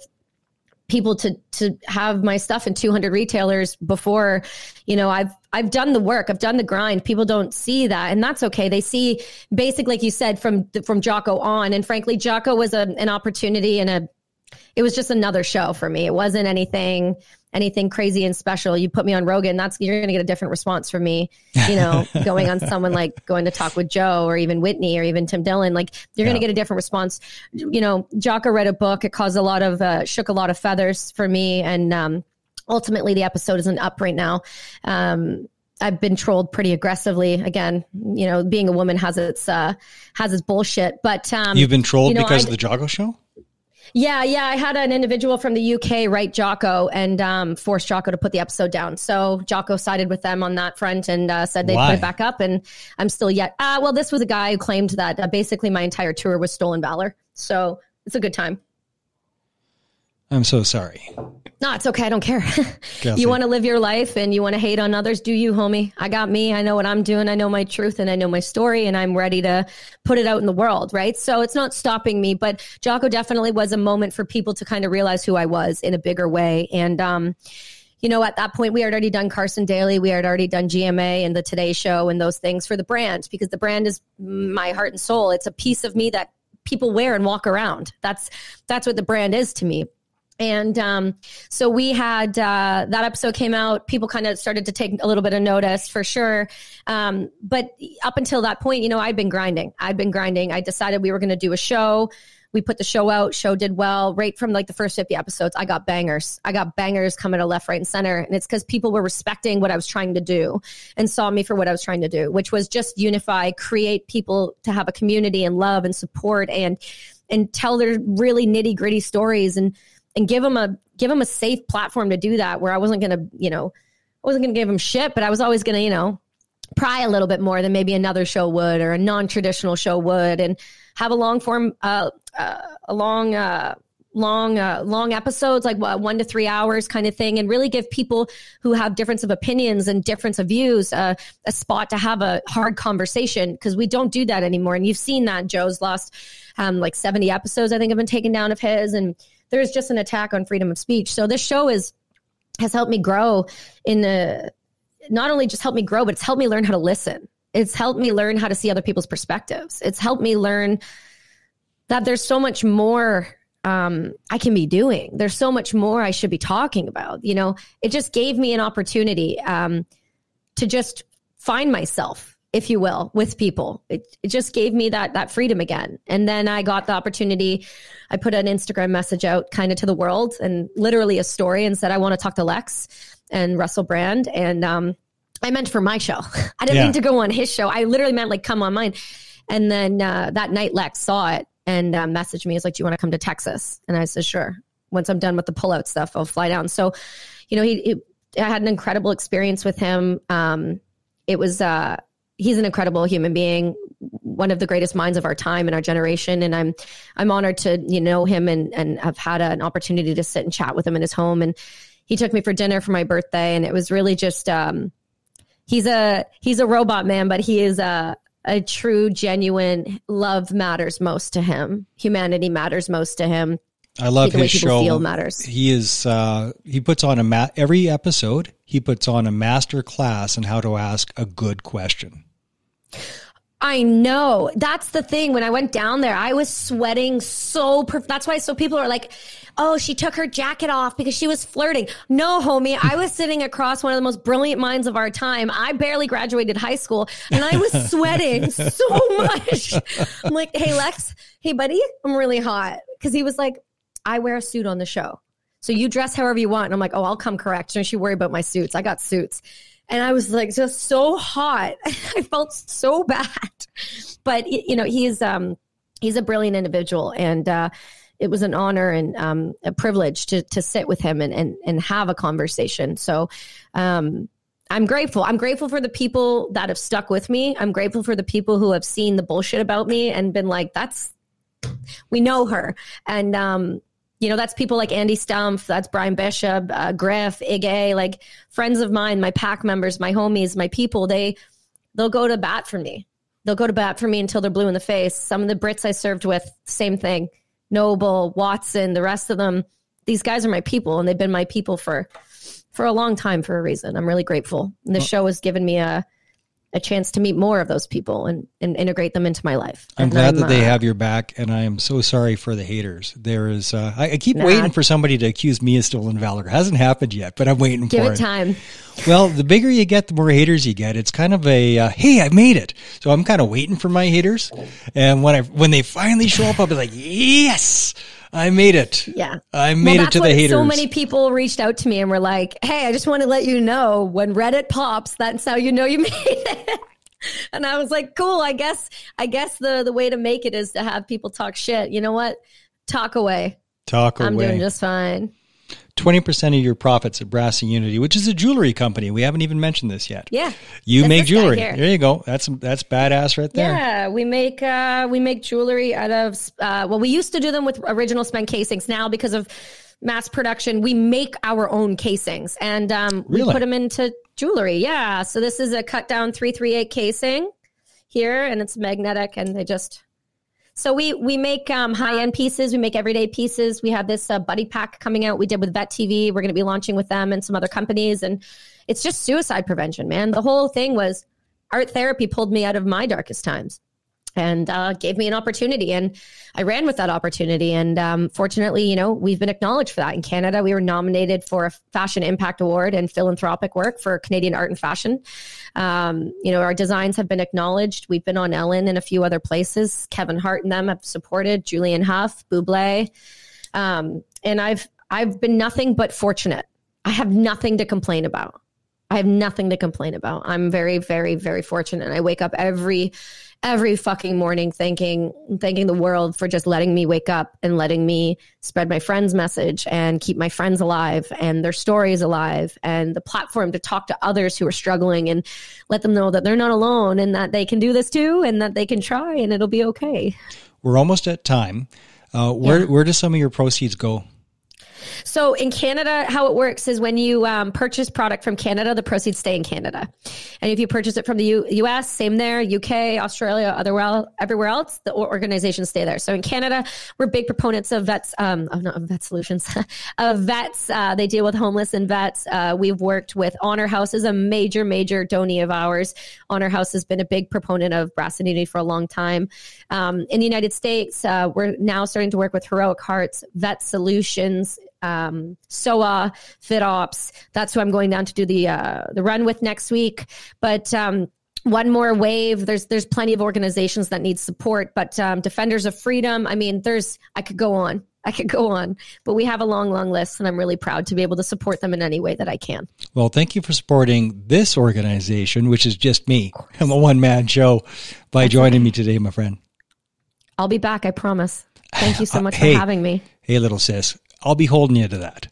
people to to have my stuff in 200 retailers before you know i've i've done the work. I've done the grind. People don't see that and that's okay. They see basically like you said from from jocko on. And frankly jocko was a, an opportunity and a it was just another show for me it wasn't anything anything crazy and special. You put me on Rogan, that's you're going to get a different response from me. You know, (laughs) going on someone like going to talk with Joe or even Whitney or even Tim Dillon, like you're yeah. going to get a different response. You know, Jocko read a book. It caused a lot of uh, shook a lot of feathers for me, and um, ultimately the episode isn't up right now. Um, I've been trolled pretty aggressively. Again, you know, being a woman has its uh, has its bullshit. But um, you've been trolled you know, because I, of the Jocko show. Yeah, yeah. I had an individual from the UK write Jocko and um, force Jocko to put the episode down. So Jocko sided with them on that front and uh, said they'd put it back up. And I'm still yet. Uh, well, this was a guy who claimed that uh, basically my entire tour was stolen valor. So it's a good time. I'm so sorry. No, it's okay. I don't care. (laughs) you want to live your life and you want to hate on others. Do you, homie? I got me. I know what I'm doing. I know my truth and I know my story and I'm ready to put it out in the world. Right. So it's not stopping me, but Jocko definitely was a moment for people to kind of realize who I was in a bigger way. And, um, you know, at that point, we had already done Carson Daly, we had already done GMA and the Today Show and those things for the brand because the brand is my heart and soul. It's a piece of me that people wear and walk around. That's that's what the brand is to me. And um, so we had uh, that episode came out. People kind of started to take a little bit of notice for sure. Um, but up until that point, you know, I'd been grinding. I'd been grinding. I decided we were going to do a show. We put the show out. Show did well. Right from like the first 50 episodes, I got bangers. I got bangers coming to left, right, and center. And it's because people were respecting what I was trying to do and saw me for what I was trying to do, which was just unify, create people to have a community and love and support and and tell their really nitty gritty stories and and give them a give them a safe platform to do that where I wasn't going to, you know, I wasn't going to give them shit, but I was always going to, you know, pry a little bit more than maybe another show would or a non-traditional show would and have a long form uh, uh a long uh long uh, long episodes like one to three hours kind of thing and really give people who have difference of opinions and difference of views uh, a spot to have a hard conversation because we don't do that anymore. And you've seen that joe's lost um, like 70 episodes i think have been taken down of his and there's just an attack on freedom of speech. So this show is has helped me grow in the not only just helped me grow, but it's helped me learn how to listen. It's helped me learn how to see other people's perspectives. It's helped me learn that there's so much more um, I can be doing. There's so much more I should be talking about. You know, it just gave me an opportunity um, to just find myself if you will, with people. It, it just gave me that that freedom again. And then I got the opportunity. I put an Instagram message out kind of to the world and literally a story and said, I want to talk to Lex and Russell Brand. And um, I meant for my show. (laughs) I didn't yeah. mean to go on his show. I literally meant like come on mine. And then uh, that night Lex saw it and uh, messaged me. He's like, Do you want to come to Texas? And I said, Sure. Once I'm done with the pullout stuff, I'll fly down. So, you know, he, he I had an incredible experience with him. Um, it was uh, he's an incredible human being, one of the greatest minds of our time and our generation. And I'm I'm honored to you know him and and have had a, an opportunity to sit and chat with him in his home. And he took me for dinner for my birthday, and it was really just um, he's a he's a robot man, but he is a a true, genuine love matters most to him. Humanity matters most to him. I love his show. matters. He is uh, he puts on a ma- every episode. He puts on a master class on how to ask a good question. I know. That's the thing. When I went down there, I was sweating so. Perf- That's why so people are like, "Oh, she took her jacket off because she was flirting." No, homie, I was sitting across one of the most brilliant minds of our time. I barely graduated high school, and I was sweating so much. I'm like, "Hey, Lex. Hey, buddy. I'm really hot." Because he was like, "I wear a suit on the show, so you dress however you want." And I'm like, "Oh, I'll come correct. Don't you worry about my suits. I got suits." And I was like just so hot. (laughs) I felt so bad. But you know, he's um he's a brilliant individual and uh it was an honor and um, a privilege to to sit with him and and, and have a conversation. So um I'm grateful. I'm grateful for the people that have stuck with me. I'm grateful for the people who have seen the bullshit about me and been like, that's we know her. And um you know, that's people like Andy Stumpf, that's Brian Bishop, uh, Griff, Ige, like friends of mine, my pack members, my homies, my people, they they'll go to bat for me. They'll go to bat for me until they're blue in the face. Some of the Brits I served with, same thing. Noble, Watson, the rest of them, these guys are my people and they've been my people for for a long time for a reason. I'm really grateful. And the show has given me a a chance to meet more of those people and, and integrate them into my life. I'm And glad that they uh, have your back, and I am so sorry for the haters. There is, uh, I, I keep Nah. waiting for somebody to accuse me of stolen valor. It hasn't happened yet, but I'm waiting give for it. Give it time. Well, the bigger you get, the more haters you get. It's kind of a uh, hey, I made it. So I'm kind of waiting for my haters, and when I when they finally show up, I'll be like, yes, I made it. Yeah. I Well, made it to the haters. So many people reached out to me and were like, "Hey, I just want to let you know when Reddit pops, that's how you know you (laughs) made it." And I was like, "Cool. I guess. I guess the the way to make it is to have people talk shit. You know what? Talk away. Talk I'm away. doing just fine. Twenty percent of your profits at Brass and Unity, which is a jewelry company. We haven't even mentioned this yet. Yeah. You make jewelry. There you go. That's that's badass right there. Yeah, we make uh, we make jewelry out of uh, well, we used to do them with original spent casings. Now, because of mass production, we make our own casings and um, we put them into jewelry. Yeah, so this is a cut down three three eight casing here, and it's magnetic, and they just. So we we make um, high end pieces. We make everyday pieces. We have this uh, buddy pack coming out. We did with Vet TV. We're going to be launching with them and some other companies, and it's just suicide prevention, man. The whole thing was art therapy pulled me out of my darkest times and uh, gave me an opportunity and i ran with that opportunity and um, fortunately you know we've been acknowledged for that. In canada we were nominated for a fashion impact award and philanthropic work for canadian art and fashion. Um, you know our designs have been acknowledged. We've been on ellen and a few other places. Kevin hart and them have supported Julianne Hough Bublé um, and i've i've been nothing but fortunate. I have nothing to complain about. I have nothing to complain about. I'm very, very, very fortunate. I wake up every every fucking morning thanking thanking the world for just letting me wake up and letting me spread my friends' message and keep my friends alive and their stories alive and the platform to talk to others who are struggling and let them know that they're not alone and that they can do this too and that they can try and it'll be okay. We're almost at time. Uh, where Yeah. where do some of your proceeds go? So in Canada, how it works is when you um, purchase product from Canada, the proceeds stay in Canada. And if you purchase it from the U- U.S., same there. UK, Australia, other well, everywhere else, the organizations stay there. So in Canada, we're big proponents of vets. Um, oh, not of vet solutions, (laughs) of vets. Uh, they deal with homeless and vets. Uh, we've worked with Honor House is a major, major donee of ours. Honor House has been a big proponent of Brass Unity for a long time. Um, in the United States, uh, we're now starting to work with Heroic Hearts, Vet Solutions, um, SOA, FitOps. That's who I'm going down to do the uh, the run with next week. But um, one more wave. There's there's plenty of organizations that need support, but um, Defenders of Freedom. I mean, there's I could go on. I could go on, but we have a long, long list, and I'm really proud to be able to support them in any way that I can. Well, thank you for supporting this organization, which is just me. I'm a one man show by joining me today, my friend. I'll be back. I promise. Thank you so much Hey. for having me. Hey, little sis, I'll be holding you to that.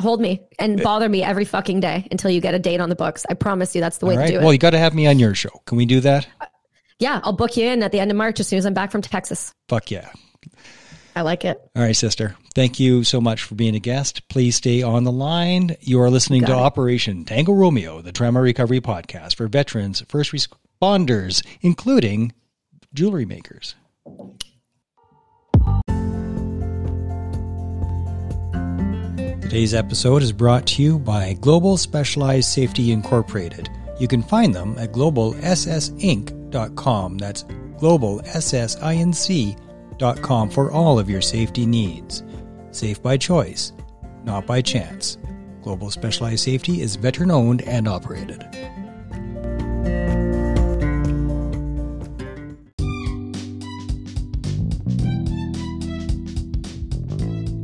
Hold me and bother me every fucking day until you get a date on the books. I promise you that's the way right. to do it. Well, you got to have me on your show. Can we do that? Uh, yeah, I'll book you in at the end of March as soon as I'm back from Texas. Fuck yeah. I like it. All right, sister. Thank you so much for being a guest. Please stay on the line. You are listening Got to it. Operation Tango Romeo, the trauma recovery podcast for veterans, first responders, including jewelry makers. Today's episode is brought to you by Global Specialized Safety Incorporated. You can find them at globalssinc.com. That's globalssinc.com for all of your safety needs. Safe by choice, not by chance. Global Specialized Safety is veteran owned and operated.